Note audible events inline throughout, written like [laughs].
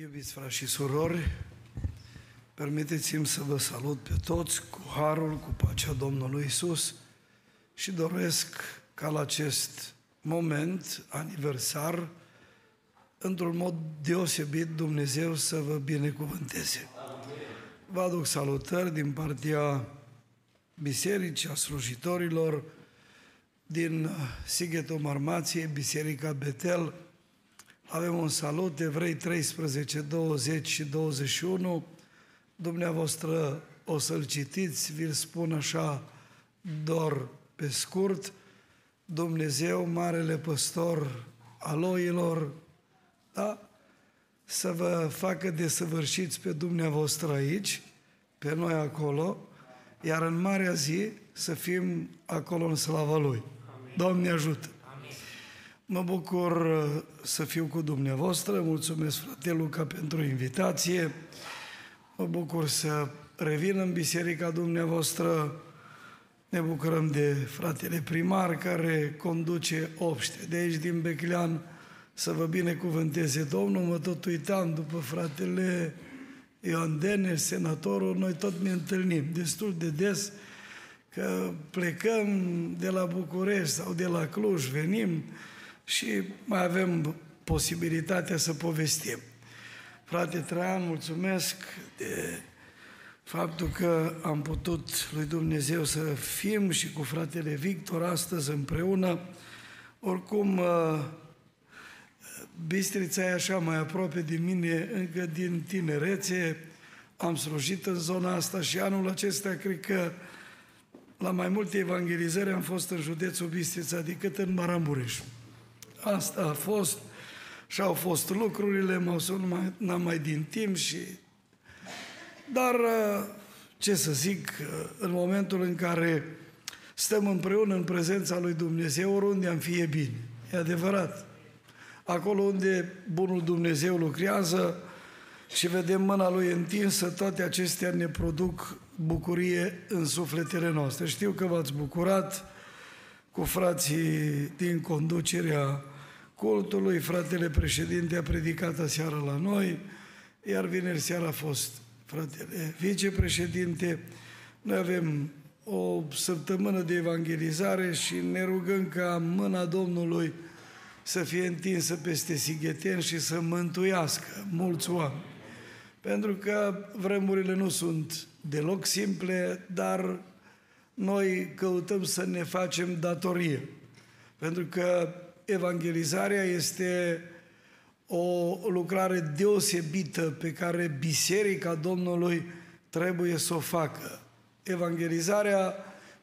Iubiți frați și surori, permiteți-mi să vă salut pe toți cu harul, cu pacea Domnului Isus și doresc ca la acest moment aniversar, într-un mod deosebit, Dumnezeu să vă binecuvânteze. Vă aduc salutări din partea bisericii, a slujitorilor, din Sighetul Marmației, Biserica Betel, avem un salut, Evrei 13, 20 și 21. Dumneavoastră o să-l citiți, vi-l spun așa doar pe scurt. Dumnezeu, Marele Păstor al oilor, da? să vă facă desăvârșiți pe dumneavoastră aici, pe noi acolo, iar în marea zi să fim acolo în slava Lui. Amin. Doamne ajută! Mă bucur uh, să fiu cu dumneavoastră, mulțumesc frate Luca pentru invitație, mă bucur să revin în biserica dumneavoastră, ne bucurăm de fratele primar care conduce obște. De aici din Beclean, să vă binecuvânteze Domnul, mă tot uitam după fratele Ioan Denes, senatorul, noi tot ne întâlnim destul de des, că plecăm de la București sau de la Cluj, venim, și mai avem posibilitatea să povestim. Frate Traian, mulțumesc de faptul că am putut lui Dumnezeu să fim și cu fratele Victor astăzi împreună. Oricum, uh, Bistrița e așa mai aproape de mine încă din tinerețe. Am slujit în zona asta și anul acesta cred că la mai multe evangelizări am fost în județul Bistrița decât în Marambureș. Asta a fost și au fost lucrurile, m-au sunat n-am mai din timp și... Dar, uh, ce să zic, uh, în momentul în care stăm împreună în prezența lui Dumnezeu, oriunde am fie bine. E adevărat. Acolo unde Bunul Dumnezeu lucrează și vedem mâna Lui întinsă, toate acestea ne produc bucurie în sufletele noastre. Știu că v-ați bucurat cu frații din conducerea cultului, fratele președinte a predicat aseară la noi, iar vineri seara a fost fratele vicepreședinte. Noi avem o săptămână de evangelizare și ne rugăm ca mâna Domnului să fie întinsă peste Sigheten și să mântuiască mulți oameni. Pentru că vremurile nu sunt deloc simple, dar noi căutăm să ne facem datorie. Pentru că evangelizarea este o lucrare deosebită pe care Biserica Domnului trebuie să o facă. Evangelizarea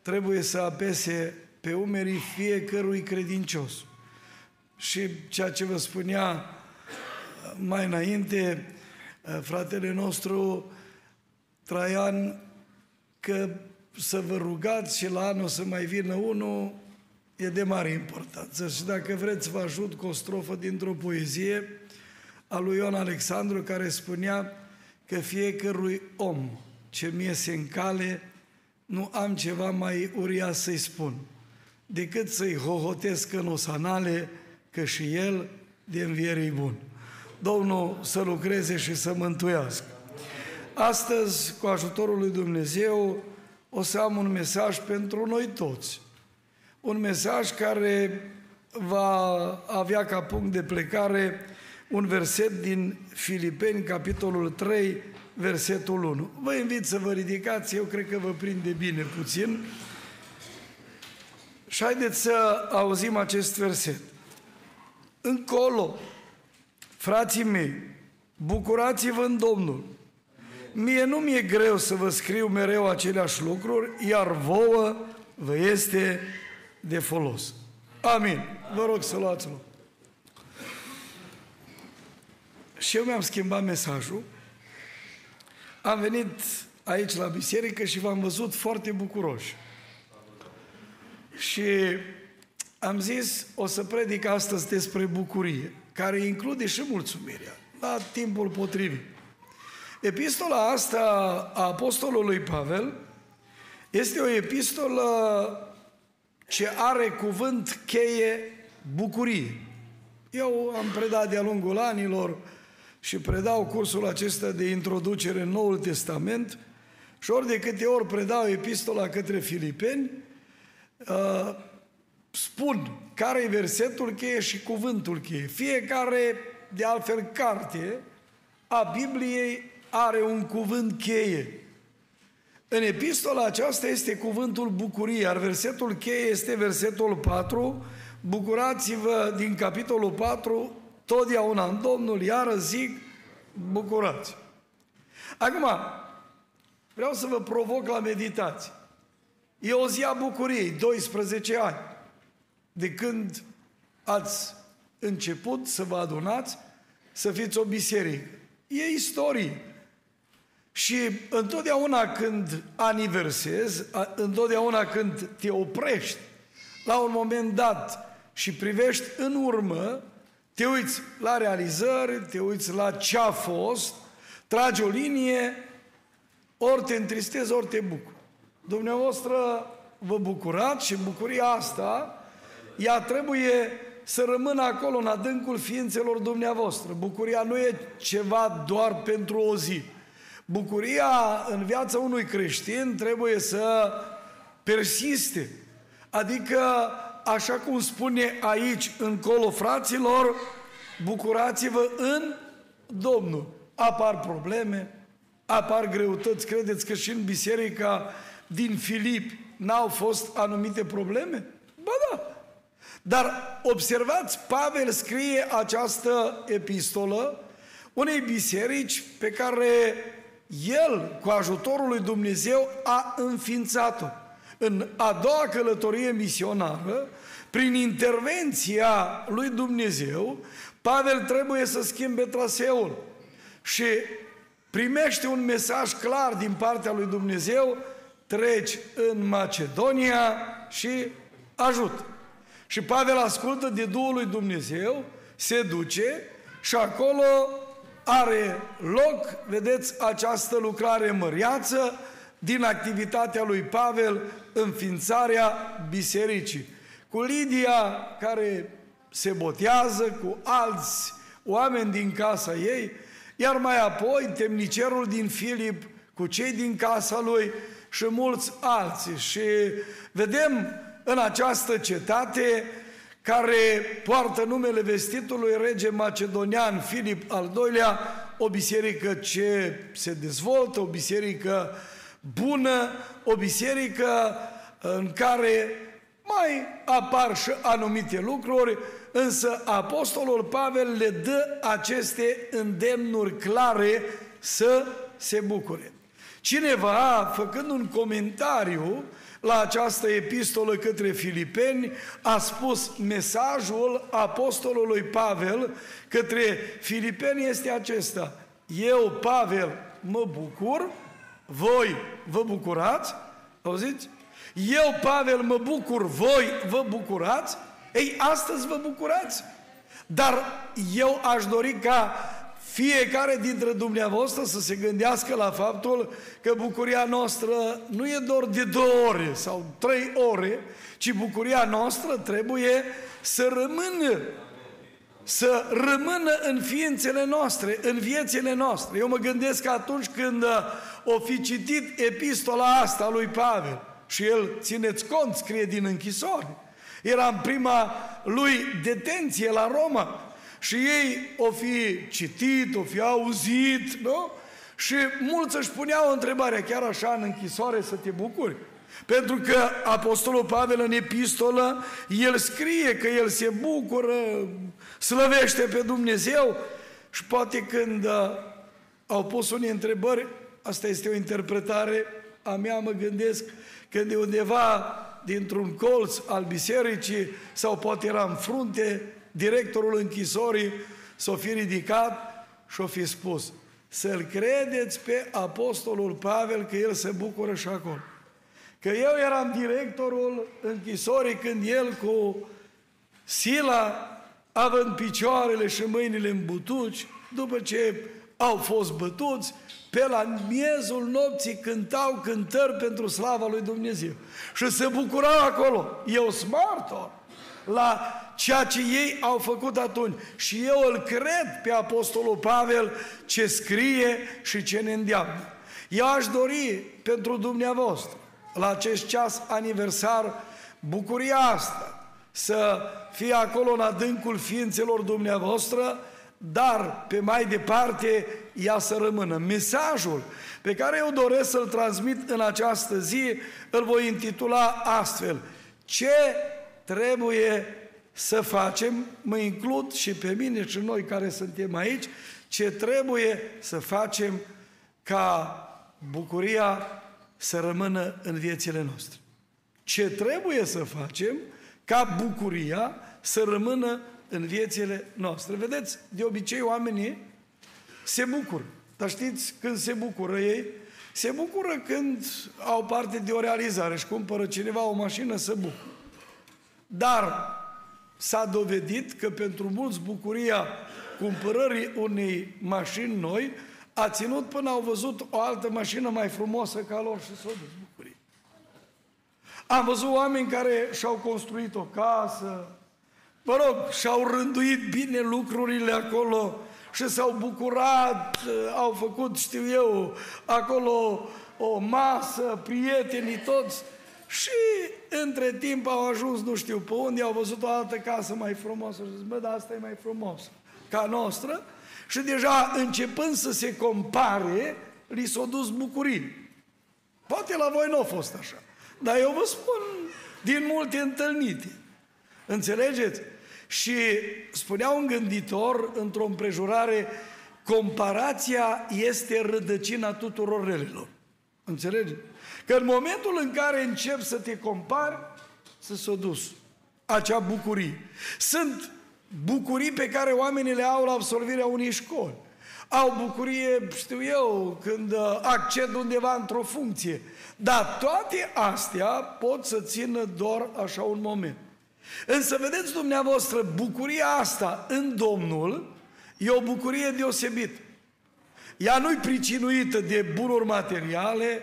trebuie să apese pe umerii fiecărui credincios. Și ceea ce vă spunea mai înainte, fratele nostru Traian, că să vă rugați și la anul să mai vină unul, e de mare importanță. Și dacă vreți, vă ajut cu o strofă dintr-o poezie a lui Ion Alexandru, care spunea că fiecărui om ce mi iese în cale, nu am ceva mai uriaș să-i spun, decât să-i hohotesc în osanale, că și el de înviere bun. Domnul să lucreze și să mântuiască. Astăzi, cu ajutorul lui Dumnezeu, o să am un mesaj pentru noi toți. Un mesaj care va avea ca punct de plecare un verset din Filipeni, capitolul 3, versetul 1. Vă invit să vă ridicați, eu cred că vă prinde bine puțin. Și haideți să auzim acest verset. Încolo, frații mei, bucurați-vă în Domnul. Mie nu mi-e greu să vă scriu mereu aceleași lucruri, iar vouă vă este de folos. Amin. Vă rog să luați loc. Și eu mi-am schimbat mesajul. Am venit aici la biserică și v-am văzut foarte bucuroși. Și am zis, o să predic astăzi despre bucurie, care include și mulțumirea, la timpul potrivit. Epistola asta a Apostolului Pavel este o epistolă ce are cuvânt cheie bucurie. Eu am predat de-a lungul anilor și predau cursul acesta de introducere în Noul Testament și ori de câte ori predau epistola către filipeni, uh, spun care e versetul cheie și cuvântul cheie. Fiecare, de altfel, carte a Bibliei are un cuvânt cheie. În epistola aceasta este cuvântul bucurie, iar versetul cheie este versetul 4. Bucurați-vă din capitolul 4, totdeauna în Domnul, iară zic, bucurați. Acum, vreau să vă provoc la meditație. E o zi a bucuriei, 12 ani, de când ați început să vă adunați, să fiți o biserică. E istorie. Și întotdeauna când aniversezi, întotdeauna când te oprești la un moment dat și privești în urmă, te uiți la realizări, te uiți la ce a fost, tragi o linie, ori te întristezi, ori te bucuri. Dumneavoastră vă bucurați și bucuria asta, ea trebuie să rămână acolo în adâncul ființelor dumneavoastră. Bucuria nu e ceva doar pentru o zi. Bucuria în viața unui creștin trebuie să persiste. Adică, așa cum spune aici încolo fraților, bucurați-vă în Domnul. Apar probleme, apar greutăți. Credeți că și în biserica din Filip n-au fost anumite probleme? Ba da. Dar observați, Pavel scrie această epistolă unei biserici pe care el, cu ajutorul lui Dumnezeu, a înființat-o. În a doua călătorie misionară, prin intervenția lui Dumnezeu, Pavel trebuie să schimbe traseul și primește un mesaj clar din partea lui Dumnezeu, treci în Macedonia și ajut. Și Pavel ascultă de Duhul lui Dumnezeu, se duce și acolo are loc, vedeți, această lucrare măriață din activitatea lui Pavel, înființarea bisericii. Cu Lidia, care se botează, cu alți oameni din casa ei, iar mai apoi temnicerul din Filip cu cei din casa lui și mulți alții. Și vedem în această cetate care poartă numele vestitului rege macedonian Filip al II-lea, o biserică ce se dezvoltă, o biserică bună, o biserică în care mai apar și anumite lucruri, însă Apostolul Pavel le dă aceste îndemnuri clare să se bucure. Cineva, făcând un comentariu la această epistolă către filipeni, a spus mesajul apostolului Pavel către filipeni este acesta. Eu, Pavel, mă bucur, voi vă bucurați, auziți? Eu, Pavel, mă bucur, voi vă bucurați, ei, astăzi vă bucurați. Dar eu aș dori ca fiecare dintre dumneavoastră să se gândească la faptul că bucuria noastră nu e doar de două ore sau trei ore, ci bucuria noastră trebuie să rămână să rămână în ființele noastre, în viețile noastre. Eu mă gândesc că atunci când o fi citit epistola asta lui Pavel și el, țineți cont, scrie din închisoare, era în prima lui detenție la Roma, și ei o fi citit, o fi auzit, nu? Și mulți își puneau întrebarea, chiar așa în închisoare să te bucuri? Pentru că Apostolul Pavel în epistolă, el scrie că el se bucură, slăvește pe Dumnezeu și poate când uh, au pus unii întrebări, asta este o interpretare a mea, mă gândesc, că de undeva dintr-un colț al bisericii sau poate era în frunte, directorul închisorii s-o fi ridicat și o fi spus să-l credeți pe Apostolul Pavel că el se bucură și acolo. Că eu eram directorul închisorii când el cu Sila, având picioarele și mâinile în butuci, după ce au fost bătuți, pe la miezul nopții cântau cântări pentru slava lui Dumnezeu. Și se bucurau acolo. Eu sunt martor. La ceea ce ei au făcut atunci. Și eu îl cred pe Apostolul Pavel ce scrie și ce ne îndeamnă. Eu aș dori pentru dumneavoastră, la acest ceas aniversar, bucuria asta, să fie acolo în adâncul ființelor dumneavoastră, dar pe mai departe ea să rămână. Mesajul pe care eu doresc să-l transmit în această zi, îl voi intitula astfel. Ce trebuie să facem, mă includ și pe mine și noi care suntem aici, ce trebuie să facem ca bucuria să rămână în viețile noastre. Ce trebuie să facem ca bucuria să rămână în viețile noastre. Vedeți, de obicei oamenii se bucură. Dar știți când se bucură ei? Se bucură când au parte de o realizare și cumpără cineva o mașină să bucură. Dar s-a dovedit că pentru mulți bucuria cumpărării unei mașini noi a ținut până au văzut o altă mașină mai frumoasă ca lor și s-au dus bucurie. Am văzut oameni care și-au construit o casă, mă rog, și-au rânduit bine lucrurile acolo și s-au bucurat, au făcut, știu eu, acolo o masă, prietenii toți, și între timp au ajuns nu știu pe unde, au văzut o altă casă mai frumoasă și zis, bă, dar asta e mai frumos ca noastră și deja începând să se compare, li s-au dus bucurii. Poate la voi nu a fost așa, dar eu vă spun din multe întâlnite. Înțelegeți? Și spunea un gânditor într-o împrejurare, comparația este rădăcina tuturor relelor. Înțelegeți? Că în momentul în care încep să te compari, să s-o dus acea bucurie. Sunt bucurii pe care oamenii le au la absolvirea unei școli. Au bucurie, știu eu, când uh, acced undeva într-o funcție. Dar toate astea pot să țină doar așa un moment. Însă, vedeți dumneavoastră, bucuria asta în Domnul e o bucurie deosebită. Ea nu-i pricinuită de bunuri materiale,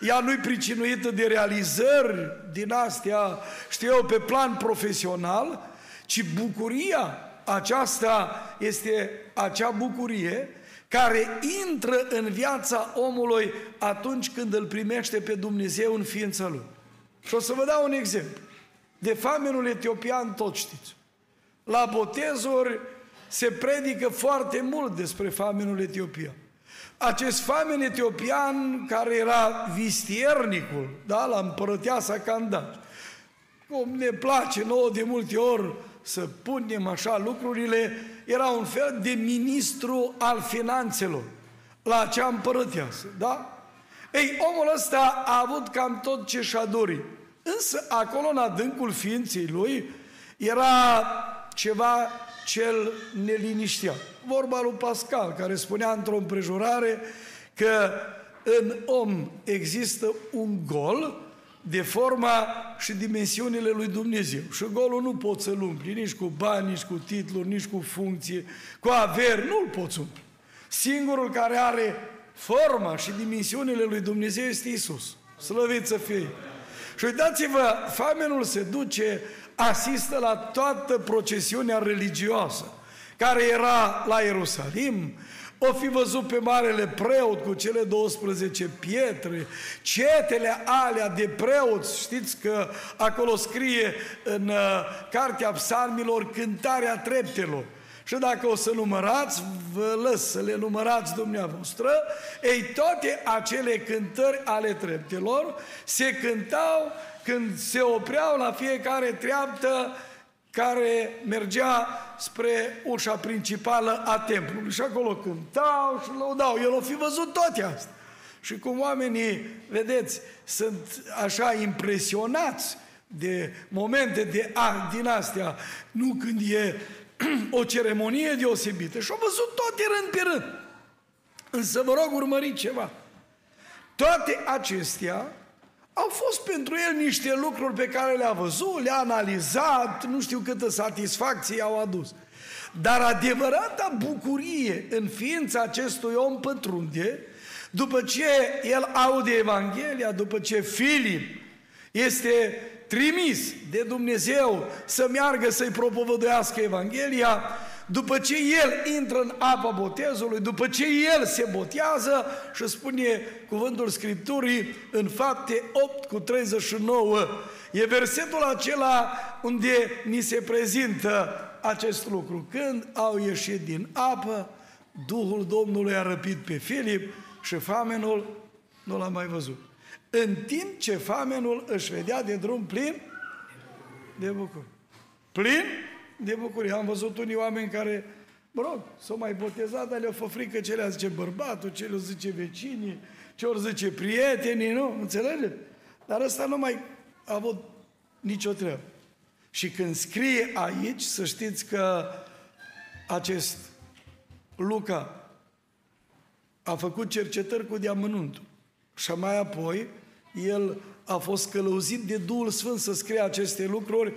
ea nu-i pricinuită de realizări din astea, știu eu, pe plan profesional, ci bucuria aceasta este acea bucurie care intră în viața omului atunci când îl primește pe Dumnezeu în ființa lui. Și o să vă dau un exemplu. De famenul etiopian tot știți. La botezuri se predică foarte mult despre famenul etiopian. Acest famen etiopian care era vistiernicul, da, la împărăteasa Candace. Cum ne place nouă de multe ori să punem așa lucrurile, era un fel de ministru al finanțelor la acea împărăteasă, da? Ei, omul ăsta a avut cam tot ce și-a dorit. Însă, acolo, în adâncul ființei lui, era ceva cel neliniștea. Vorba lui Pascal, care spunea într-o împrejurare că în om există un gol de forma și dimensiunile lui Dumnezeu. Și golul nu poți să-l umpli nici cu bani, nici cu titluri, nici cu funcție, cu averi, nu-l poți umpli. Singurul care are forma și dimensiunile lui Dumnezeu este Isus. Slăvit să fie! Și uitați-vă, famenul se duce, asistă la toată procesiunea religioasă care era la Ierusalim, o fi văzut pe marele preot cu cele 12 pietre, cetele alea de preoți, știți că acolo scrie în uh, Cartea Psalmilor cântarea treptelor. Și dacă o să numărați, vă lăs să le numărați dumneavoastră, ei, toate acele cântări ale treptelor se cântau când se opreau la fiecare treaptă care mergea spre ușa principală a templului. Și acolo cântau și lăudau. El o fi văzut toate astea. Și cum oamenii, vedeți, sunt așa impresionați de momente de a, din astea, nu când e [clears throat] o ceremonie deosebită. Și au văzut toate rând pe rând. Însă vă rog urmăriți ceva. Toate acestea au fost pentru el niște lucruri pe care le-a văzut, le-a analizat, nu știu câtă satisfacție au adus. Dar adevărata bucurie în ființa acestui om pătrunde, după ce el aude Evanghelia, după ce Filip este trimis de Dumnezeu să meargă să-i propovăduiască Evanghelia, după ce el intră în apa botezului, după ce el se botează și spune cuvântul Scripturii în fapte 8 cu 39, e versetul acela unde ni se prezintă acest lucru. Când au ieșit din apă, Duhul Domnului a răpit pe Filip și famenul nu l-a mai văzut. În timp ce famenul își vedea de drum plin de bucurie. Plin de bucurie. Am văzut unii oameni care, mă rog, s-au mai botezat, dar le-au fost frică ce le zice bărbatul, ce le zice vecinii, ce ori zice prietenii, nu? Înțelege? Dar ăsta nu mai a avut nicio treabă. Și când scrie aici, să știți că acest Luca a făcut cercetări cu deamănuntul. Și mai apoi, el a fost călăuzit de Duhul Sfânt să scrie aceste lucruri,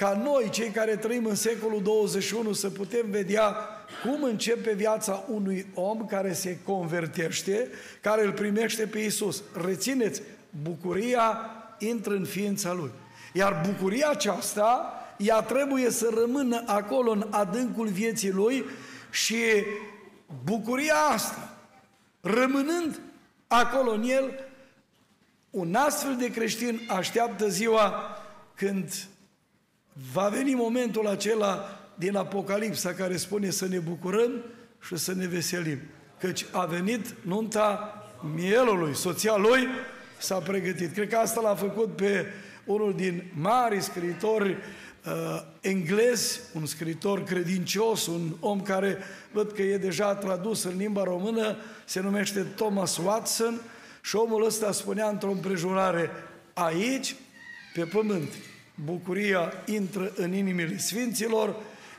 ca noi, cei care trăim în secolul 21, să putem vedea cum începe viața unui om care se convertește, care îl primește pe Isus. Rețineți, bucuria intră în ființa lui. Iar bucuria aceasta, ea trebuie să rămână acolo în adâncul vieții lui și bucuria asta, rămânând acolo în el, un astfel de creștin așteaptă ziua când va veni momentul acela din Apocalipsa care spune să ne bucurăm și să ne veselim. Căci a venit nunta mielului, soția lui s-a pregătit. Cred că asta l-a făcut pe unul din mari scriitori uh, englezi, un scriitor credincios, un om care văd că e deja tradus în limba română, se numește Thomas Watson și omul ăsta spunea într-o împrejurare, aici, pe pământ, bucuria intră în inimile sfinților,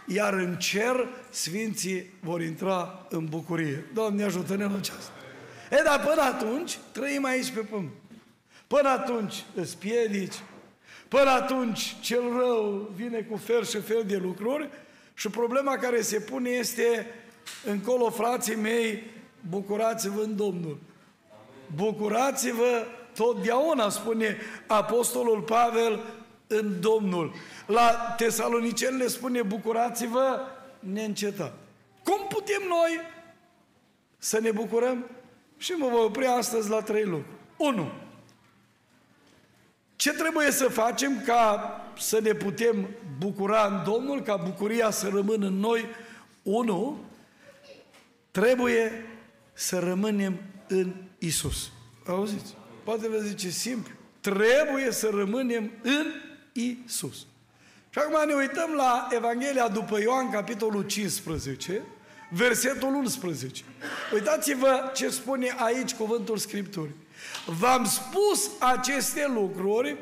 iar în cer sfinții vor intra în bucurie. Doamne ajută-ne în aceasta. E, dar până atunci trăim aici pe pământ. Până atunci îți piedici, până atunci cel rău vine cu fel și fel de lucruri și problema care se pune este încolo, frații mei, bucurați-vă în Domnul. Bucurați-vă totdeauna, spune Apostolul Pavel, în Domnul. La Tesaloniceni le spune, bucurați-vă neîncetat. Cum putem noi să ne bucurăm? Și mă voi opri astăzi la trei lucruri. Unu, ce trebuie să facem ca să ne putem bucura în Domnul, ca bucuria să rămână în noi? Unu, trebuie să rămânem în Isus. Auziți? Poate vă zice simplu. Trebuie să rămânem în Isus. Și acum ne uităm la Evanghelia după Ioan, capitolul 15, versetul 11. Uitați-vă ce spune aici cuvântul Scripturii. V-am spus aceste lucruri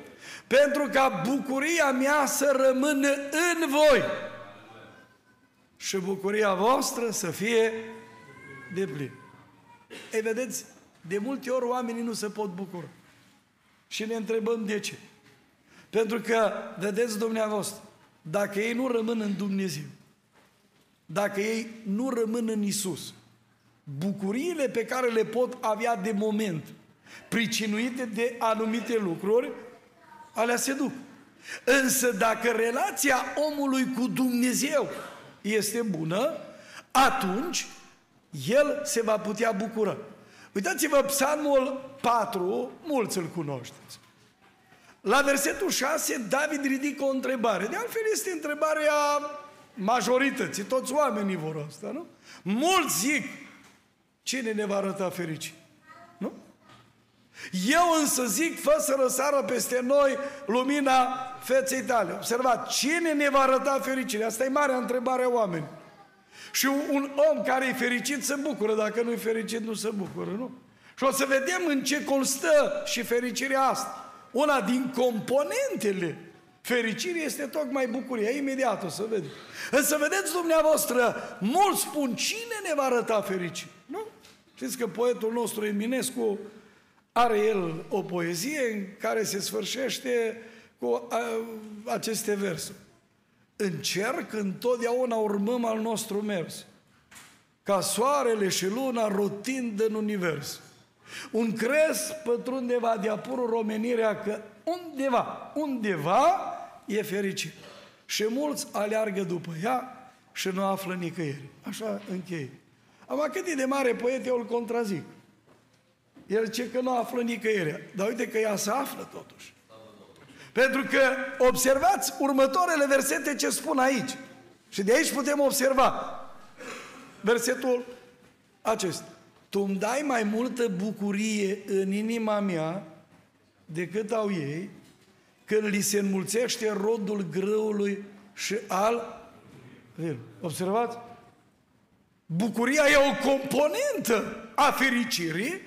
pentru ca bucuria mea să rămână în voi și bucuria voastră să fie de plin. Ei, vedeți, de multe ori oamenii nu se pot bucura. Și ne întrebăm de ce. Pentru că, vedeți dumneavoastră, dacă ei nu rămân în Dumnezeu, dacă ei nu rămân în Isus, bucuriile pe care le pot avea de moment, pricinuite de anumite lucruri, alea se duc. Însă dacă relația omului cu Dumnezeu este bună, atunci el se va putea bucura. Uitați-vă Psalmul 4, mulți îl cunoașteți. La versetul 6, David ridică o întrebare. De altfel este întrebarea majorității, toți oamenii vor asta, nu? Mulți zic, cine ne va arăta fericit? Nu? Eu însă zic, fă să răsară peste noi lumina feței tale. Observați, cine ne va arăta fericire? Asta e marea întrebare a oameni. Și un om care e fericit se bucură, dacă nu e fericit nu se bucură, nu? Și o să vedem în ce constă și fericirea asta. Una din componentele fericirii este tocmai bucuria. Imediat o să vedem. Însă vedeți dumneavoastră, mulți spun cine ne va arăta fericire. Nu? Știți că poetul nostru Eminescu are el o poezie în care se sfârșește cu aceste versuri. Încerc întotdeauna urmăm al nostru mers, ca soarele și luna rotind în univers. Un cres pătrunde va de apurul romenirea că undeva, undeva e fericit. Și mulți aleargă după ea și nu află nicăieri. Așa încheie. Am cât e de mare poet, eu îl contrazic. El ce că nu află nicăieri. Dar uite că ea se află totuși. Pentru că observați următoarele versete ce spun aici. Și de aici putem observa versetul acesta. Tu îmi dai mai multă bucurie în inima mea decât au ei când li se înmulțește rodul grâului și al... Observați? Bucuria e o componentă a fericirii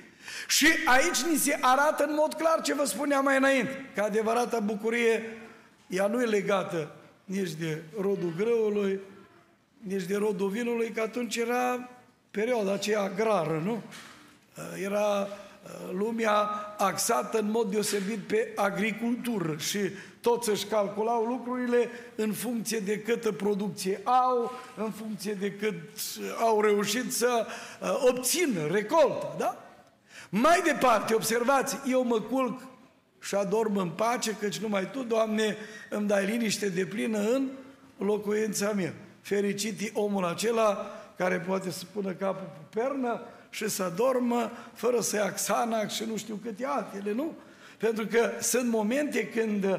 și aici ni se arată în mod clar ce vă spuneam mai înainte, că adevărata bucurie, ea nu e legată nici de rodul grăului, nici de rodul vinului, că atunci era perioada aceea agrară, nu? Era uh, lumea axată în mod deosebit pe agricultură și toți își calculau lucrurile în funcție de câtă producție au, în funcție de cât au reușit să uh, obțină recolta, da? Mai departe, observați, eu mă culc și adorm în pace, căci numai Tu, Doamne, îmi dai liniște de plină în locuința mea. Fericit e omul acela care poate să pună capul pe pernă și să adormă fără să ia Xanax și nu știu câte altele, nu? Pentru că sunt momente când uh,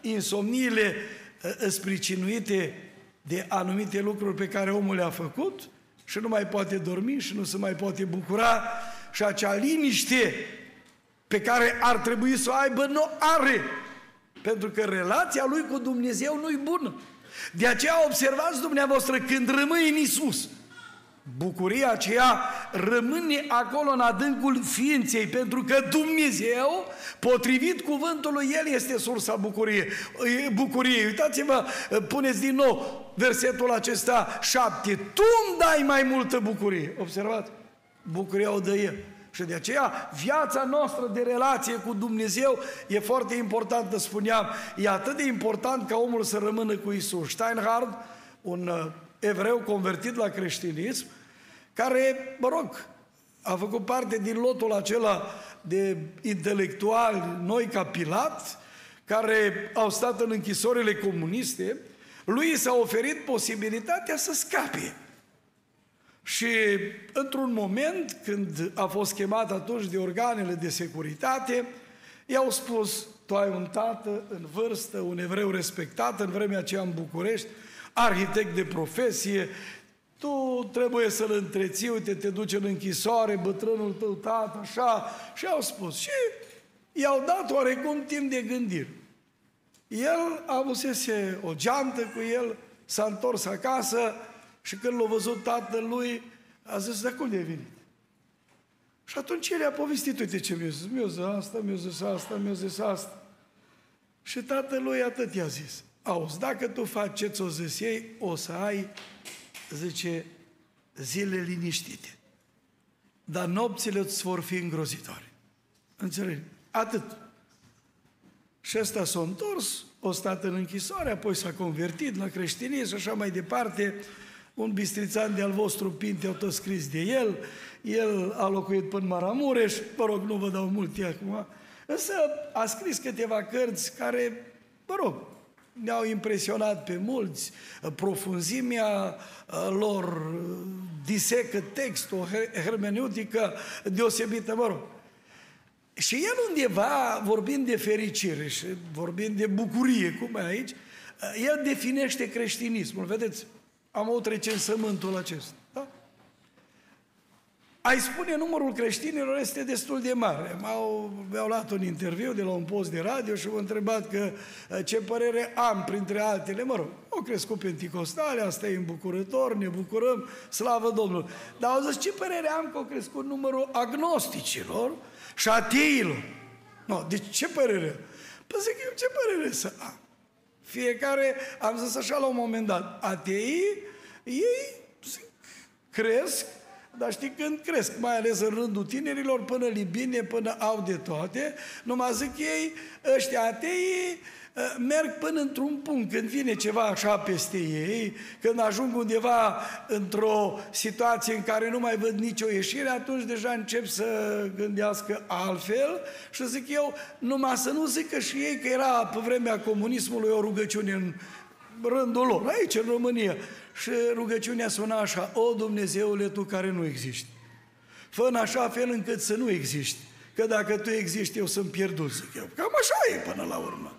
insomniile uh, sunt pricinuite de anumite lucruri pe care omul le-a făcut și nu mai poate dormi și nu se mai poate bucura și acea liniște pe care ar trebui să o aibă, nu are. Pentru că relația lui cu Dumnezeu nu-i bună. De aceea observați dumneavoastră când rămâi în Isus, bucuria aceea rămâne acolo în adâncul ființei, pentru că Dumnezeu, potrivit cuvântului, El este sursa bucuriei. bucuriei. Uitați-vă, puneți din nou versetul acesta șapte. Tu îmi dai mai multă bucurie. Observați? Bucuria o dă El. Și de aceea viața noastră de relație cu Dumnezeu e foarte importantă, spuneam. E atât de important ca omul să rămână cu Isus. Steinhard, un uh, evreu convertit la creștinism, care, mă rog, a făcut parte din lotul acela de intelectuali noi ca Pilat, care au stat în închisorile comuniste, lui s-a oferit posibilitatea să scape. Și într-un moment, când a fost chemat atunci de organele de securitate, i-au spus, tu ai un tată în vârstă, un evreu respectat în vremea aceea în București, arhitect de profesie, tu trebuie să-l întreții, uite, te duci în închisoare, bătrânul tău tată, așa, și au spus. Și i-au dat oarecum timp de gândire. El a avusese o geantă cu el, s-a întors acasă, și când l-a văzut tatălui, a zis, de cum de venit? Și atunci el a povestit, uite ce mi-a zis, mi-a zis asta, mi-a zis asta, mi-a zis asta. Și tatălui atât i-a zis, auzi, dacă tu faci ce ți-o zis ei, o să ai, zice, zile liniștite. Dar nopțile îți vor fi îngrozitoare. Înțelegi? Atât. Și ăsta s-a întors, o stat în închisoare, apoi s-a convertit la creștinism și așa mai departe un bistrițan de-al vostru Pinte au tot scris de el, el a locuit până Maramureș, mă rog, nu vă dau multe acum, însă a scris câteva cărți care, mă rog, ne-au impresionat pe mulți, profunzimea lor disecă text, o hermeneutică deosebită, mă rog. Și el undeva, vorbind de fericire și vorbind de bucurie, cum e aici, el definește creștinismul. Vedeți, am avut recensământul acesta. Da? Ai spune numărul creștinilor este destul de mare. M-au, mi-au luat un interviu de la un post de radio și m-au întrebat că ce părere am, printre altele. Mă rog, au crescut penticostale, asta e îmbucurător, ne bucurăm, slavă Domnului. Dar au zis, ce părere am că au crescut numărul agnosticilor și ateilor? No, deci ce părere? Păi zic eu, ce părere să am? Fiecare, am zis așa la un moment dat, ateii, ei zic, cresc, dar știi când cresc, mai ales în rândul tinerilor, până libine, până au de toate, numai zic ei, ăștia atei, uh, merg până într-un punct, când vine ceva așa peste ei, când ajung undeva într-o situație în care nu mai văd nicio ieșire, atunci deja încep să gândească altfel și zic eu, numai să nu zică și ei că era pe vremea comunismului o rugăciune în rândul lor, aici în România. Și rugăciunea suna așa, o Dumnezeule, Tu care nu existi, fă în așa fel încât să nu existi, că dacă Tu existi, eu sunt pierdut, zic eu. Cam așa e până la urmă.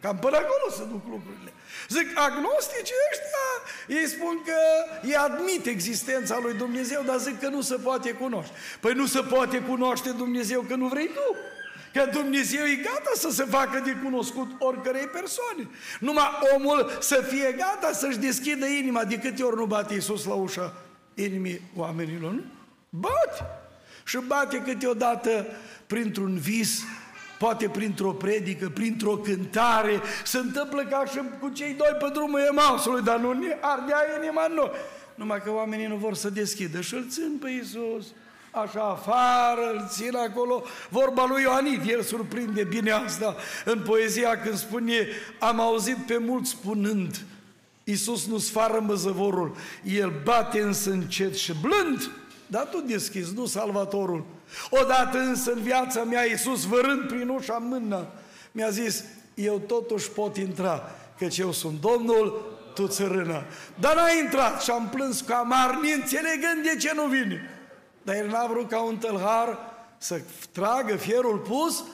Cam până acolo să duc lucrurile. Zic, agnosticii ăștia, ei spun că ei admit existența lui Dumnezeu, dar zic că nu se poate cunoaște. Păi nu se poate cunoaște Dumnezeu că nu vrei tu. Că Dumnezeu e gata să se facă de cunoscut oricărei persoane. Numai omul să fie gata să-și deschidă inima. De câte ori nu bate Iisus la ușa inimii oamenilor, nu? Bate! Și bate câteodată printr-un vis, poate printr-o predică, printr-o cântare, se întâmplă ca și cu cei doi pe drumul Emausului, dar nu ne ardea inima în noi. Numai că oamenii nu vor să deschidă și îl țin pe Iisus așa afară, îl țin acolo, vorba lui Ioanit, el surprinde bine asta în poezia când spune, am auzit pe mulți spunând, Iisus nu sfară măzăvorul, el bate însă încet și blând, dar tu deschizi, nu salvatorul. Odată însă în viața mea, Iisus vărând prin ușa mână, mi-a zis, eu totuși pot intra, căci eu sunt Domnul, tu țărână. Dar n-a intrat și am plâns cu amar, înțelegând de ce nu vine. Dar el n-a vrut ca un tălhar să tragă fierul pus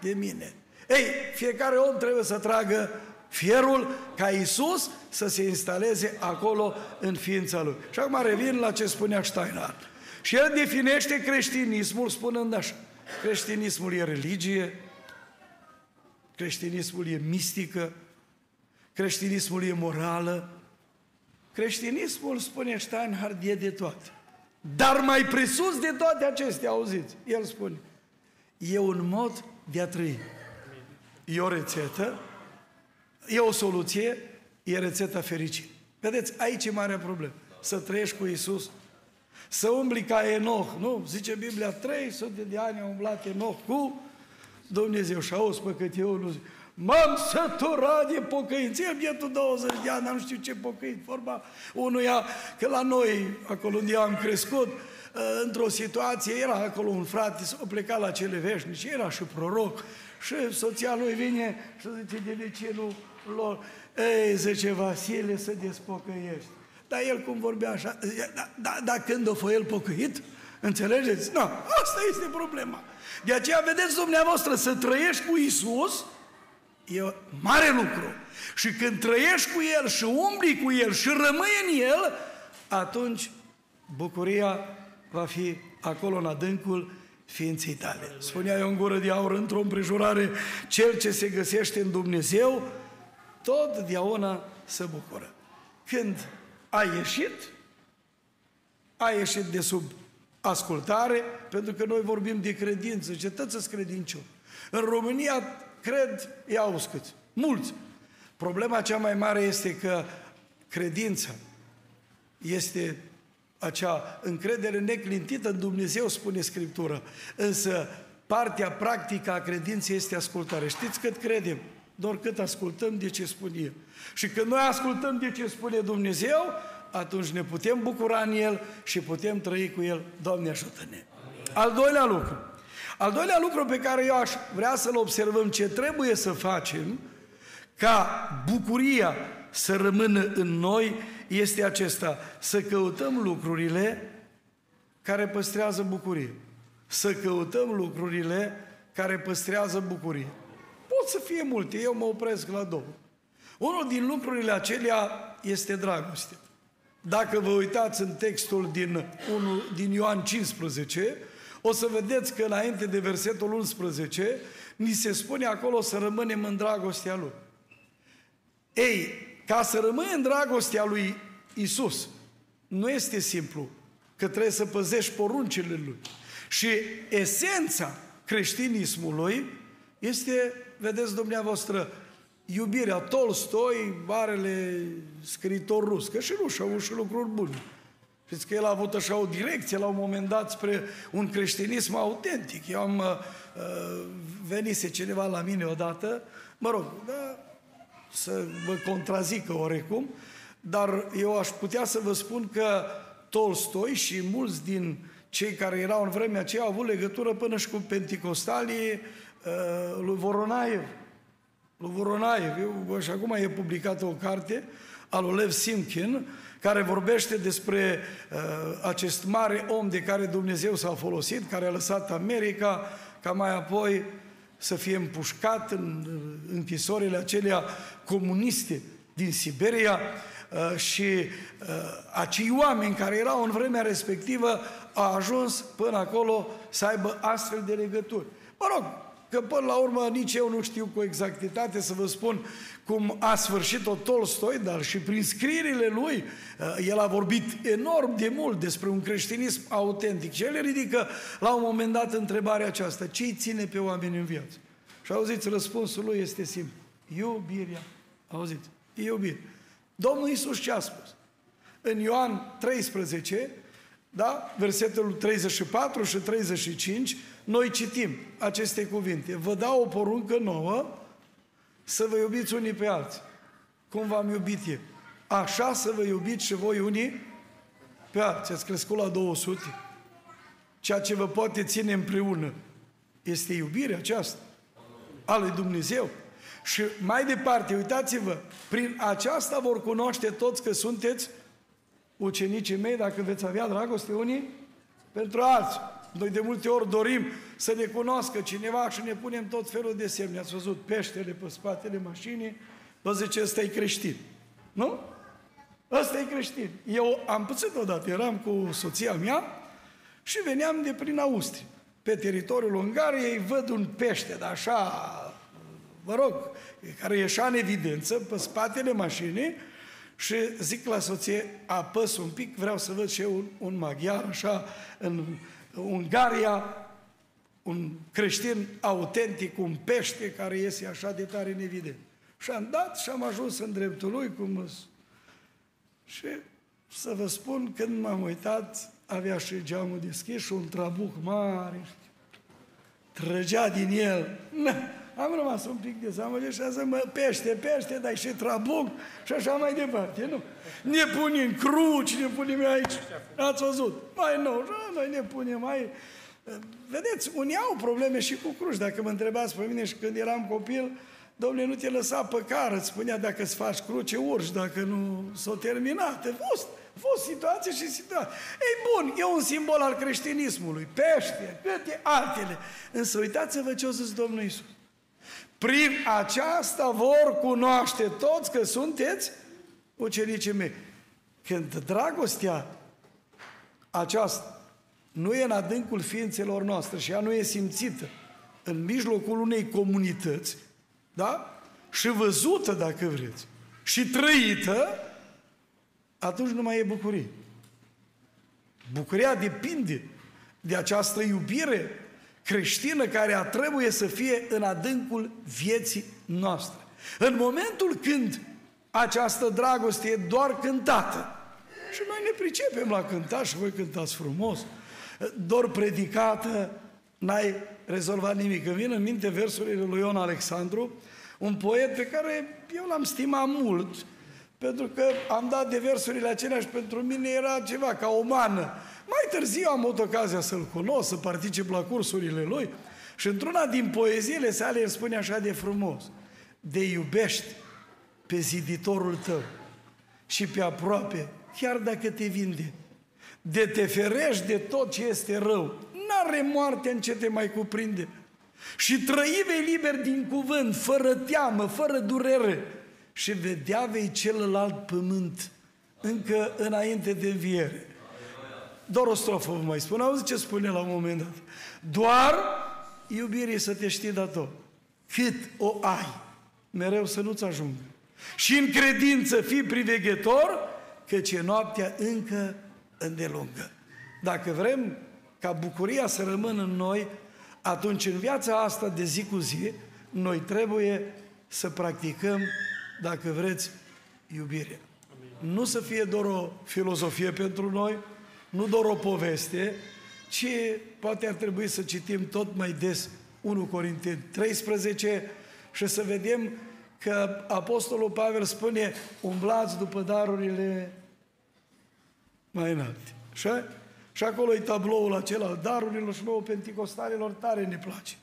de mine. Ei, fiecare om trebuie să tragă fierul ca Isus să se instaleze acolo în ființa lui. Și acum revin la ce spunea Steiner. Și el definește creștinismul spunând așa. Creștinismul e religie, creștinismul e mistică, creștinismul e morală, creștinismul, spune Steinhardt, e de toate. Dar mai presus de toate acestea, auziți, el spune, e un mod de a trăi. E o rețetă, e o soluție, e rețeta fericirii. Vedeți, aici e marea problemă. Să trăiești cu Isus, să umbli ca Enoch, nu? Zice Biblia, 300 de ani a umblat Enoch cu Dumnezeu și auzi pe cât eu nu zic. M-am săturat de pocăință. El bietul 20 de ani, nu știu ce pocăit. Vorba unuia, că la noi, acolo unde am crescut, ă, într-o situație, era acolo un frate, s-a plecat la cele veșnice, era și proroc, și soția lui vine și zice, de ce nu lor? Ei, zice, Vasile, să despocăiești. Dar el cum vorbea așa, da, da, da când o fă el pocăit? Înțelegeți? Nu, asta este problema. De aceea, vedeți dumneavoastră, să trăiești cu Isus, E mare lucru. Și când trăiești cu El și umbli cu El și rămâi în El, atunci bucuria va fi acolo în adâncul ființei tale. Spunea eu în gură de aur într-o împrejurare, cel ce se găsește în Dumnezeu, totdeauna se bucură. Când ai ieșit, ai ieșit de sub ascultare, pentru că noi vorbim de credință, cetăți credincioși. În România cred, iau câți? Mulți. Problema cea mai mare este că credința este acea încredere neclintită în Dumnezeu, spune Scriptura. Însă partea practică a credinței este ascultare. Știți cât credem? Doar cât ascultăm de ce spune El. Și când noi ascultăm de ce spune Dumnezeu, atunci ne putem bucura în El și putem trăi cu El. Doamne ajută-ne! Al doilea lucru. Al doilea lucru pe care eu aș vrea să-l observăm, ce trebuie să facem ca bucuria să rămână în noi, este acesta, să căutăm lucrurile care păstrează bucurie. Să căutăm lucrurile care păstrează bucurie. Pot să fie multe, eu mă opresc la două. Unul din lucrurile acelea este dragoste. Dacă vă uitați în textul din, 1, din Ioan 15, o să vedeți că înainte de versetul 11, ni se spune acolo să rămânem în dragostea Lui. Ei, ca să rămâi în dragostea Lui Isus, nu este simplu, că trebuie să păzești poruncile Lui. Și esența creștinismului este, vedeți dumneavoastră, iubirea. Tolstoi, marele scriitor rus, că și nu și-a avut și lucruri bune. Știți că el a avut așa o direcție la un moment dat spre un creștinism autentic. Eu am uh, uh venise cineva la mine odată Mă rog, da, să vă contrazică orecum, dar eu aș putea să vă spun că Tolstoi și mulți din cei care erau în vremea aceea au avut legătură până și cu penticostalii uh, lui Voronaev. Lui Voronaev. Eu, și acum e publicată o carte al lui Lev Simkin, care vorbește despre uh, acest mare om de care Dumnezeu s-a folosit, care a lăsat America, ca mai apoi să fie împușcat în închisorile acelea comuniste din Siberia uh, și uh, acei oameni care erau în vremea respectivă au ajuns până acolo să aibă astfel de legături. Mă rog, că până la urmă nici eu nu știu cu exactitate să vă spun cum a sfârșit-o Tolstoi, dar și prin scrierile lui, uh, el a vorbit enorm de mult despre un creștinism autentic și el ridică la un moment dat întrebarea aceasta, ce îi ține pe oameni în viață? Și auziți, răspunsul lui este simplu, iubirea. Auziți, iubire. Domnul Iisus ce a spus? În Ioan 13, da, versetul 34 și 35, noi citim aceste cuvinte. Vă dau o poruncă nouă, să vă iubiți unii pe alții. Cum v-am iubit eu. Așa să vă iubiți și voi unii pe alții. Ați crescut la 200. Ceea ce vă poate ține împreună este iubirea aceasta a lui Dumnezeu. Și mai departe, uitați-vă, prin aceasta vor cunoaște toți că sunteți ucenicii mei dacă veți avea dragoste unii pentru alții. Noi de multe ori dorim să ne cunoască cineva și ne punem tot felul de semne. Ați văzut peștele pe spatele mașinii, vă zice, ăsta e creștin. Nu? Ăsta e creștin. Eu am pățit odată, eram cu soția mea și veneam de prin Austria. Pe teritoriul Ungariei văd un pește, dar așa, vă rog, care ieșea în evidență pe spatele mașinii și zic la soție, apăs un pic, vreau să văd și eu un, un maghiar, așa, în Ungaria, un creștin autentic, un pește care iese așa de tare în evident. Și am dat și am ajuns în dreptul lui, cum Și să vă spun, când m-am uitat, avea și geamul deschis și un trabuc mare, trăgea din el. [laughs] Na, am rămas un pic dezamăgit și am mă, pește, pește, dai și trabuc și așa mai departe, nu? Ne punem cruci, ne punem aici, ați văzut, mai nou, noi ne punem mai... Vedeți, unii au probleme și cu cruci. Dacă mă întrebați pe mine și când eram copil, Domnule, nu te lăsa pe cară, îți spunea dacă îți faci cruce, urci, dacă nu s-o terminat. A fost, a fost situație și situație. Ei bun, e un simbol al creștinismului, pește, câte altele. Însă uitați-vă ce o zis Domnul Iisus. Prin aceasta vor cunoaște toți că sunteți ucenicii mei. Când dragostea aceasta nu e în adâncul ființelor noastre și ea nu e simțită în mijlocul unei comunități, da? Și văzută, dacă vreți, și trăită, atunci nu mai e bucurie. Bucuria depinde de această iubire creștină care a trebuie să fie în adâncul vieții noastre. În momentul când această dragoste e doar cântată, și noi ne pricepem la cântat și voi cântați frumos, doar predicată, n-ai rezolvat nimic. Îmi vin în minte versurile lui Ion Alexandru, un poet pe care eu l-am stimat mult, pentru că am dat de versurile acelea și pentru mine era ceva ca o mană. Mai târziu am avut ocazia să-l cunosc, să particip la cursurile lui și într-una din poeziile sale el spune așa de frumos, de iubești pe ziditorul tău și pe aproape, chiar dacă te vinde, de te ferești de tot ce este rău, n-are moarte în ce te mai cuprinde. Și trăi vei liber din cuvânt, fără teamă, fără durere, și vedea vei celălalt pământ încă înainte de înviere. Doar o strofă vă mai spun. Auzi ce spune la un moment dat? Doar iubirii să te știi dator. Cât o ai, mereu să nu-ți ajungă. Și în credință fii priveghetor, căci e noaptea încă îndelungă. Dacă vrem ca bucuria să rămână în noi, atunci în viața asta de zi cu zi, noi trebuie să practicăm, dacă vreți, iubirea. Nu să fie doar o filozofie pentru noi, nu doar o poveste, ci poate ar trebui să citim tot mai des 1 Corinteni 13 Și să vedem că Apostolul Pavel spune, umblați după darurile mai înalte. Și, și acolo e tabloul acela al darurilor și nouă penticostalilor tare ne place.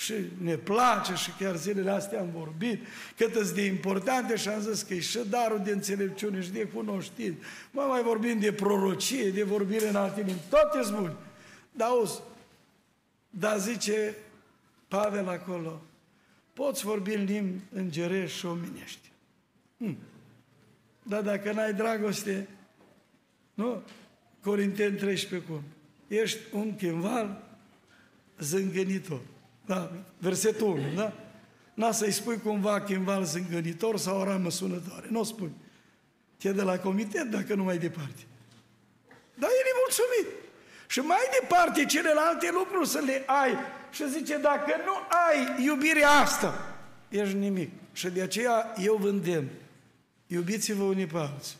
Și ne place și chiar zilele astea am vorbit cât de importante și am zis că e și darul de înțelepciune și de cunoștință. Mă mai vorbim de prorocie, de vorbire în alte limbi, toate sunt bune. Dar auzi, dar zice Pavel acolo, poți vorbi în limbi îngerești și omenești. Hm. Dar dacă n-ai dragoste, nu? Corinteni 13 cum? Ești un chimval zângănitor. Da? Versetul 1, da? N-a să-i spui cumva chimval zângănitor sau o ramă sunătoare. Nu o spui. Te de la comitet dacă nu mai departe. Dar e nemulțumit. Și mai departe celelalte lucruri să le ai. Și zice, dacă nu ai iubirea asta, ești nimic. Și de aceea eu vândem. Iubiți-vă unii pe alții.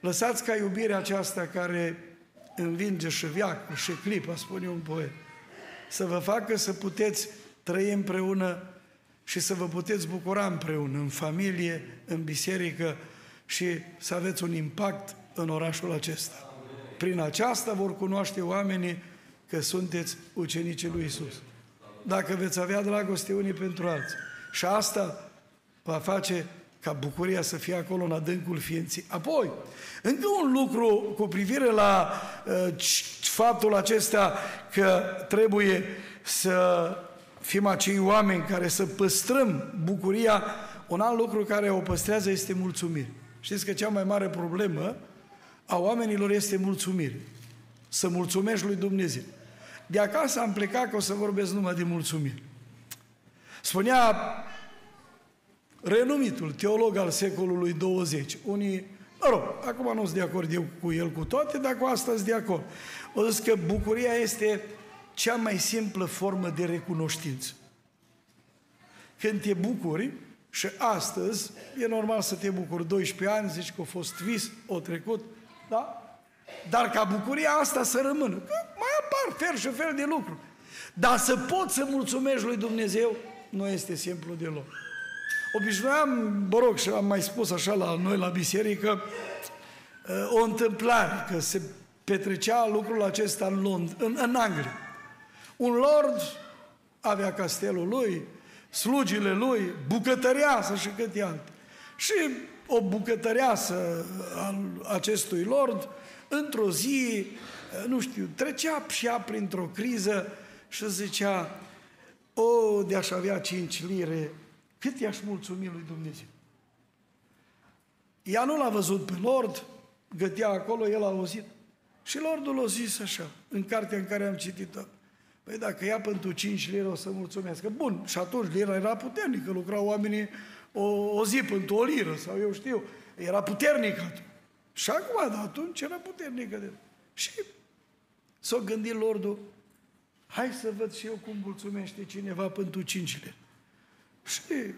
Lăsați ca iubirea aceasta care învinge și viacă și clipă, spune un poet, să vă facă să puteți trăi împreună și să vă puteți bucura împreună, în familie, în biserică și să aveți un impact în orașul acesta. Prin aceasta vor cunoaște oamenii că sunteți ucenicii lui Isus. Dacă veți avea dragoste unii pentru alții. Și asta va face ca bucuria să fie acolo în adâncul ființii. Apoi, încă un lucru cu privire la uh, faptul acesta că trebuie să fim acei oameni care să păstrăm bucuria, un alt lucru care o păstrează este mulțumire. Știți că cea mai mare problemă a oamenilor este mulțumire. Să mulțumești lui Dumnezeu. De acasă am plecat că o să vorbesc numai de mulțumire. Spunea renumitul teolog al secolului 20, unii, mă rog, acum nu sunt de acord eu cu el cu toate, dar cu asta sunt de acord. O zis că bucuria este cea mai simplă formă de recunoștință. Când te bucuri, și astăzi e normal să te bucuri 12 ani, zici că a fost vis, o trecut, da? Dar ca bucuria asta să rămână. Că mai apar fel și fel de lucruri. Dar să poți să mulțumești lui Dumnezeu, nu este simplu deloc. Obișnuiam, mă rog, și am mai spus așa la noi la biserică, uh, o întâmplare, că se petrecea lucrul acesta în, Lond- în, în Anglia. Un lord avea castelul lui, slugile lui, bucătăreasă și câte alte. Și o bucătăreasă al acestui lord, într-o zi, nu știu, trecea și ea printr-o criză și zicea, o, de-aș avea cinci lire, cât i-aș mulțumi lui Dumnezeu? Ea nu l-a văzut pe Lord, gătea acolo, el a auzit. Și Lordul a zis așa, în cartea în care am citit-o. Păi dacă ia pentru 5 lire o să mulțumească. Bun, și atunci lira era puternică, lucrau oamenii o, o zi pentru o liră sau eu știu. Era puternică atunci. Și acum, dar atunci era puternică. De... Și s-a gândit Lordul, hai să văd și eu cum mulțumește cineva pentru 5 lire. Și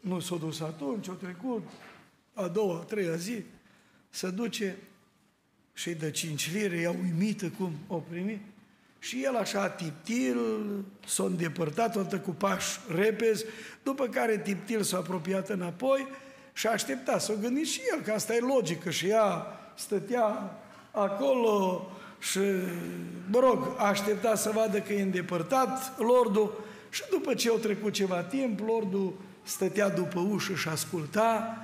nu s-a dus atunci, a trecut a doua, a treia zi, se duce și îi dă cinci lire, ea uimită cum o primit. Și el așa tiptil s-a îndepărtat toată cu pași repezi, după care tiptil s-a apropiat înapoi și a așteptat. S-a gândit și el că asta e logică și ea stătea acolo și, mă rog, a așteptat să vadă că e îndepărtat lordul și după ce au trecut ceva timp, lordul stătea după ușă și asculta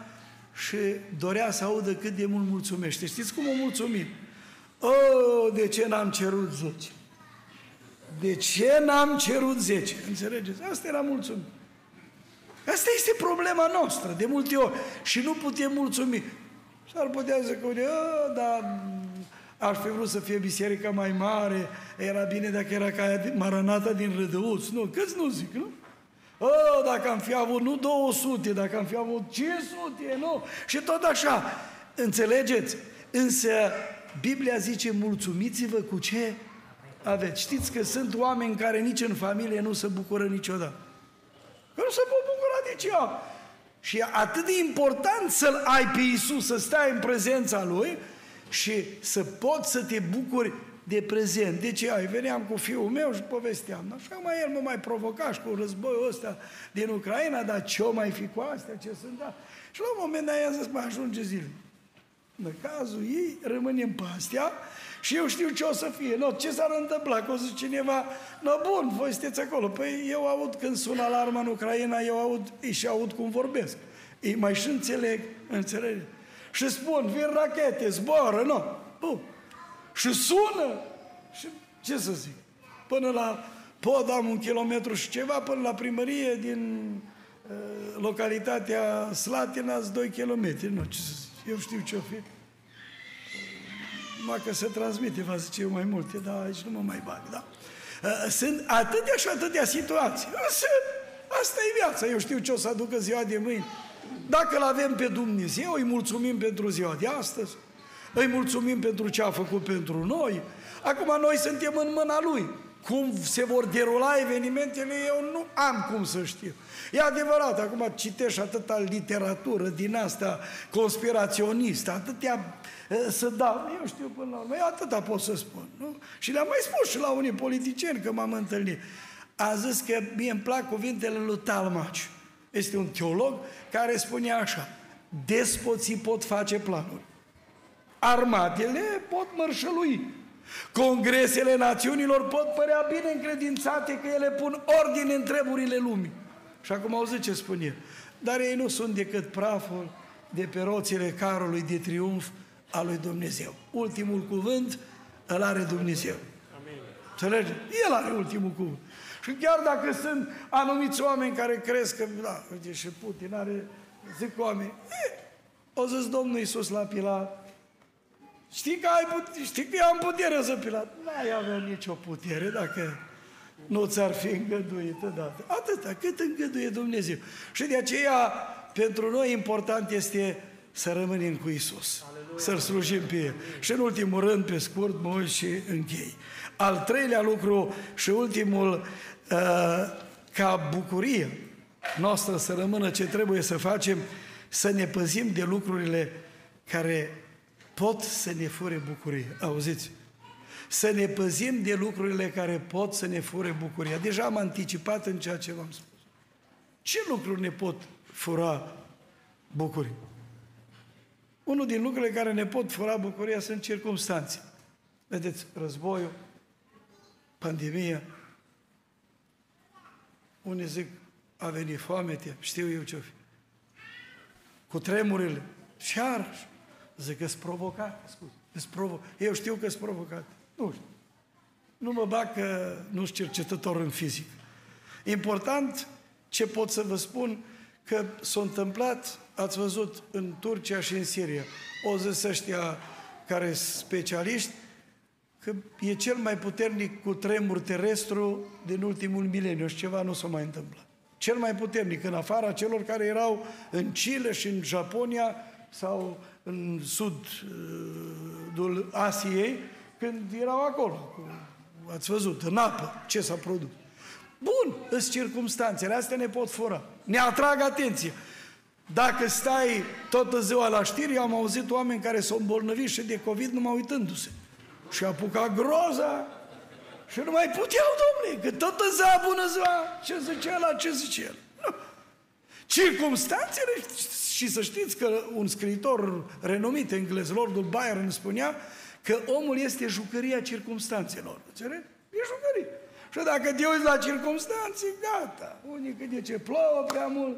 și dorea să audă cât de mult mulțumește. Știți cum o mulțumit? O, de ce n-am cerut 10? De ce n-am cerut 10? Înțelegeți? Asta era mulțumit. Asta este problema noastră, de multe ori. Și nu putem mulțumi. Și ar putea să că, dar aș fi vrut să fie biserica mai mare, era bine dacă era ca Maranata din Rădăuț. Nu, câți nu zic, nu? O, dacă am fi avut nu 200, dacă am fi avut 500, nu? Și tot așa. Înțelegeți? Însă Biblia zice, mulțumiți-vă cu ce aveți. Știți că sunt oameni care nici în familie nu se bucură niciodată. Că nu se pot bucura de ce Și e atât de important să-L ai pe Iisus, să stai în prezența Lui și să poți să te bucuri de prezent. De ce ai? Veneam cu fiul meu și povesteam. Așa mai el mă mai provoca și cu războiul ăsta din Ucraina, dar ce o mai fi cu astea, ce sunt, da? Și la un moment dat i-a zis, mai ajunge zile. În cazul ei, rămânem pe astea și eu știu ce o să fie. No, ce s-ar întâmpla? Că o să cineva, no bun, voi sunteți acolo. Păi eu aud când sună alarma în Ucraina, eu aud, și aud cum vorbesc. Ei mai și înțeleg, înțeleg. Și spun, vin rachete, zboară, nu. Bun. Și sună. Și ce să zic? Până la pod am un kilometru și ceva, până la primărie din uh, localitatea Slatina, 2 kilometri. Nu, ce să zic? Eu știu ce-o fi. Numai că se transmite, va zice eu mai multe, dar aici nu mă mai bag, da? Uh, sunt atâtea și atâtea situații. Însă, asta e viața. Eu știu ce o să aducă ziua de mâine. Dacă îl avem pe Dumnezeu, îi mulțumim pentru ziua de astăzi, îi mulțumim pentru ce a făcut pentru noi. Acum noi suntem în mâna Lui. Cum se vor derula evenimentele, eu nu am cum să știu. E adevărat, acum citești atâta literatură din asta conspiraționistă, atâtea să dau, eu știu până la urmă, atâta pot să spun. Nu? Și le-am mai spus și la unii politicieni că m-am întâlnit. A zis că mie îmi plac cuvintele lui Talmaci. Este un teolog care spunea așa, despoții pot face planuri, armatele pot mărșălui, congresele națiunilor pot părea bine încredințate că ele pun ordine în treburile lumii. Și acum auzi ce spune dar ei nu sunt decât praful de pe roțile carului de triumf al lui Dumnezeu. Ultimul cuvânt îl are Dumnezeu. Înțelege? El are ultimul cuvânt. Și chiar dacă sunt anumiți oameni care cresc că, da, uite, și Putin are, zic oameni, e, o zis Domnul Iisus la Pilat, știi că, ai put- știi că eu am putere să Pilat. N-ai avea nicio putere dacă nu ți-ar fi îngăduit dată. Atâta, cât îngăduie Dumnezeu. Și de aceea, pentru noi important este să rămânem cu Isus, să-L slujim pe El. Și în ultimul rând, pe scurt, mă uit și închei. Al treilea lucru și ultimul Uh, ca bucurie noastră să rămână ce trebuie să facem, să ne păzim de lucrurile care pot să ne fure bucurie. Auziți? Să ne păzim de lucrurile care pot să ne fure bucuria. Deja am anticipat în ceea ce v-am spus. Ce lucruri ne pot fura bucurie? Unul din lucrurile care ne pot fura bucuria sunt circumstanțe. Vedeți, războiul, pandemia, unii zic, a venit foamete, știu eu ce-o fi. Cu tremurile. Și iarăși, zic că sunt provocat, scuze, provo- eu știu că sunt provocat. Nu știu. Nu mă bag că nu sunt cercetător în fizic. Important ce pot să vă spun, că s-a întâmplat, ați văzut, în Turcia și în Siria. O zis ăștia care sunt specialiști, că e cel mai puternic cu tremur terestru din ultimul mileniu și ceva nu s-a mai întâmplat. Cel mai puternic, în afara celor care erau în Chile și în Japonia sau în sudul Asiei, când erau acolo. Ați văzut, în apă, ce s-a produs. Bun, sunt circumstanțele, astea ne pot fura. Ne atrag atenție. Dacă stai toată ziua la știri, am auzit oameni care s-au îmbolnăvit și de COVID numai uitându-se. Și apuca groza și nu mai puteau, domnule, că tot ziua, bună ziua, ce zice la ce zice el. Nu. Circumstanțele, și să știți că un scriitor renumit englez, Lordul Byron, spunea că omul este jucăria circumstanțelor. Înțelegi? E jucărie. Și dacă te uiți la circumstanțe, gata. Unii că de ce plouă prea mult,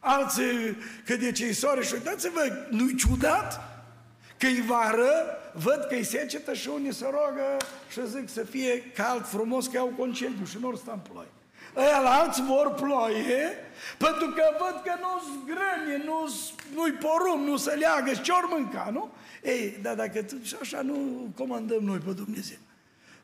alții că de ce-i soare și uitați-vă, nu-i ciudat? Că i vară, văd că-i secetă și unii se rogă și zic să fie cald frumos că au concediu și nu sta în ploaie. Aia la alți vor ploaie, pentru că văd că nu-s grănie, nu-s, nu-i porum, nu se leagă, și ce-or mânca, nu? Ei, dar dacă și așa nu comandăm noi pe Dumnezeu.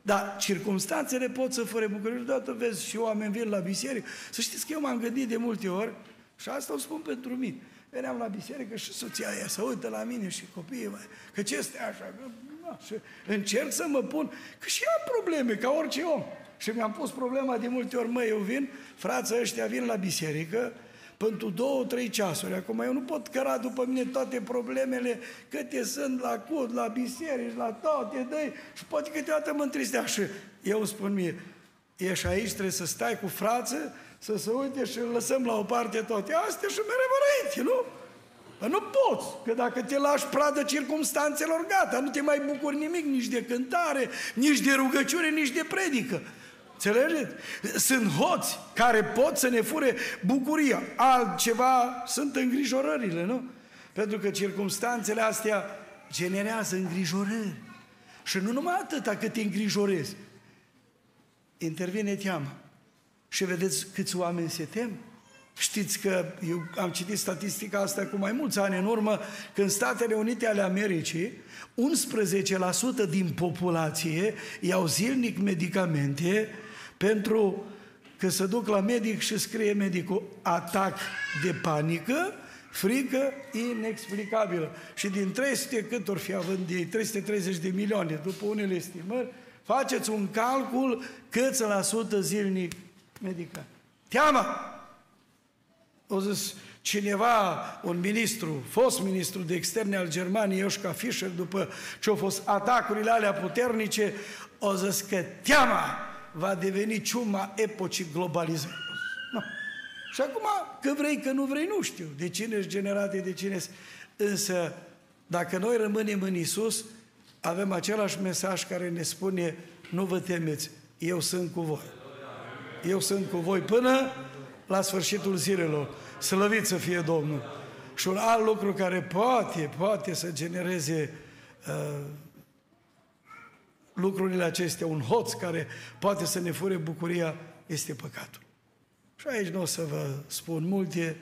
Dar circumstanțele pot să fără bucurie. Și deodată vezi și oameni vin la biserică. Să știți că eu m-am gândit de multe ori, și asta o spun pentru mine, Veneam la biserică și soția aia să uită la mine și copiii mai, că ce este așa? Că, na, și încerc să mă pun, că și am probleme, ca orice om. Și mi-am pus problema de multe ori, măi, eu vin, frații ăștia vin la biserică, pentru două, trei ceasuri. Acum eu nu pot căra după mine toate problemele, câte sunt la cud, la biserici, la toate, dă și poate câteodată mă întristea și eu spun mie, ești aici, trebuie să stai cu frață, să se uite și lăsăm la o parte toate astea și mereu înainte, nu? Păi nu poți, că dacă te lași pradă circumstanțelor, gata, nu te mai bucuri nimic, nici de cântare, nici de rugăciune, nici de predică. Înțelegeți? Sunt hoți care pot să ne fure bucuria. Altceva sunt îngrijorările, nu? Pentru că circumstanțele astea generează îngrijorări. Și nu numai atâta cât te îngrijorezi. Intervine teama. Și vedeți câți oameni se tem? Știți că eu am citit statistica asta cu mai mulți ani în urmă, că în Statele Unite ale Americii, 11% din populație iau zilnic medicamente pentru că se duc la medic și scrie medicul atac de panică, frică inexplicabilă. Și din 300, cât or fi având ei, 330 de milioane, după unele estimări, faceți un calcul câți la sută zilnic medicat. Teama! O zis cineva, un ministru, fost ministru de externe al Germaniei, Ioșca Fischer, după ce au fost atacurile alea puternice, o zis că teama va deveni ciuma epocii globalizării. No. Și acum, că vrei, că nu vrei, nu știu de cine ești generate, de cine Însă, dacă noi rămânem în Isus, avem același mesaj care ne spune, nu vă temeți, eu sunt cu voi. Eu sunt cu voi până la sfârșitul zilelor. Slăvit să fie Domnul. Și un alt lucru care poate, poate să genereze uh, lucrurile acestea, un hoț care poate să ne fure bucuria, este păcatul. Și aici nu o să vă spun multe,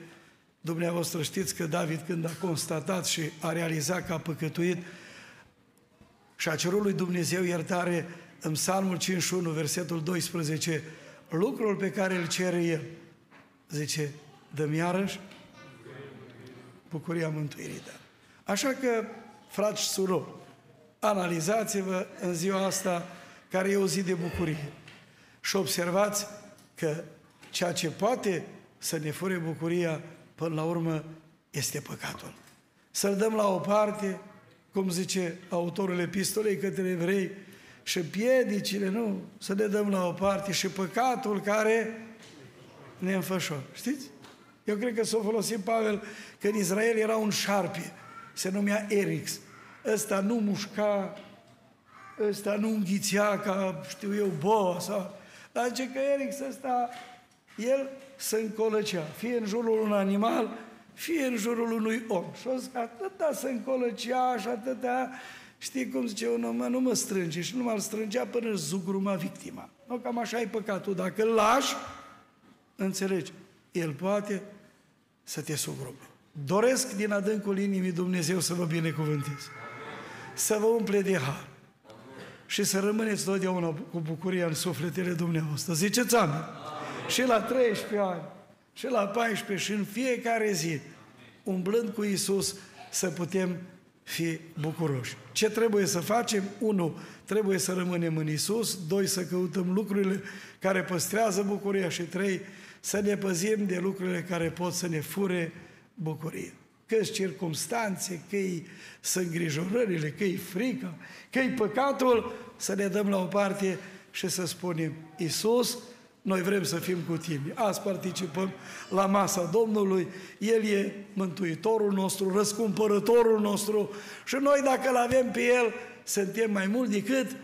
dumneavoastră știți că David când a constatat și a realizat că a păcătuit și a cerut lui Dumnezeu iertare în Psalmul 51, versetul 12, lucrul pe care îl cere el, zice, dăm iarăși bucuria mântuirii da. Așa că, frați și surori, analizați-vă în ziua asta care e o zi de bucurie și observați că ceea ce poate să ne fure bucuria până la urmă este păcatul. Să-l dăm la o parte, cum zice autorul epistolei către evrei, și piedicile, nu, să le dăm la o parte și păcatul care ne înfășor. Știți? Eu cred că s-a folosit Pavel că în Israel era un șarpe, se numea Erix. Ăsta nu mușca, ăsta nu înghițea ca, știu eu, boa sau... Dar ce că Erix ăsta, el se încolăcea, fie în jurul unui animal, fie în jurul unui om. Și o zic, atâta se încolăcea și atâta, știi cum zice un om, nu mă strânge și nu mă strângea până zugruma victima. Nu, cam așa e păcatul. Dacă îl lași, înțelegi, el poate să te sugrupe. Doresc din adâncul inimii Dumnezeu să vă binecuvântez. Să vă umple de har. Și să rămâneți totdeauna cu bucuria în sufletele dumneavoastră. Ziceți amin. Și la 13 ani, și la 14, și în fiecare zi, umblând cu Isus, să putem fi bucuroși. Ce trebuie să facem? Unu, trebuie să rămânem în Isus, doi, să căutăm lucrurile care păstrează bucuria și trei, să ne păzim de lucrurile care pot să ne fure bucurie. că circumstanțe, că-i sunt îngrijorările, că-i frica, că-i păcatul, să ne dăm la o parte și să spunem, Iisus, noi vrem să fim cu tine. Azi participăm la masa Domnului, El e Mântuitorul nostru, răscumpărătorul nostru și noi dacă îl avem pe El, suntem mai mult decât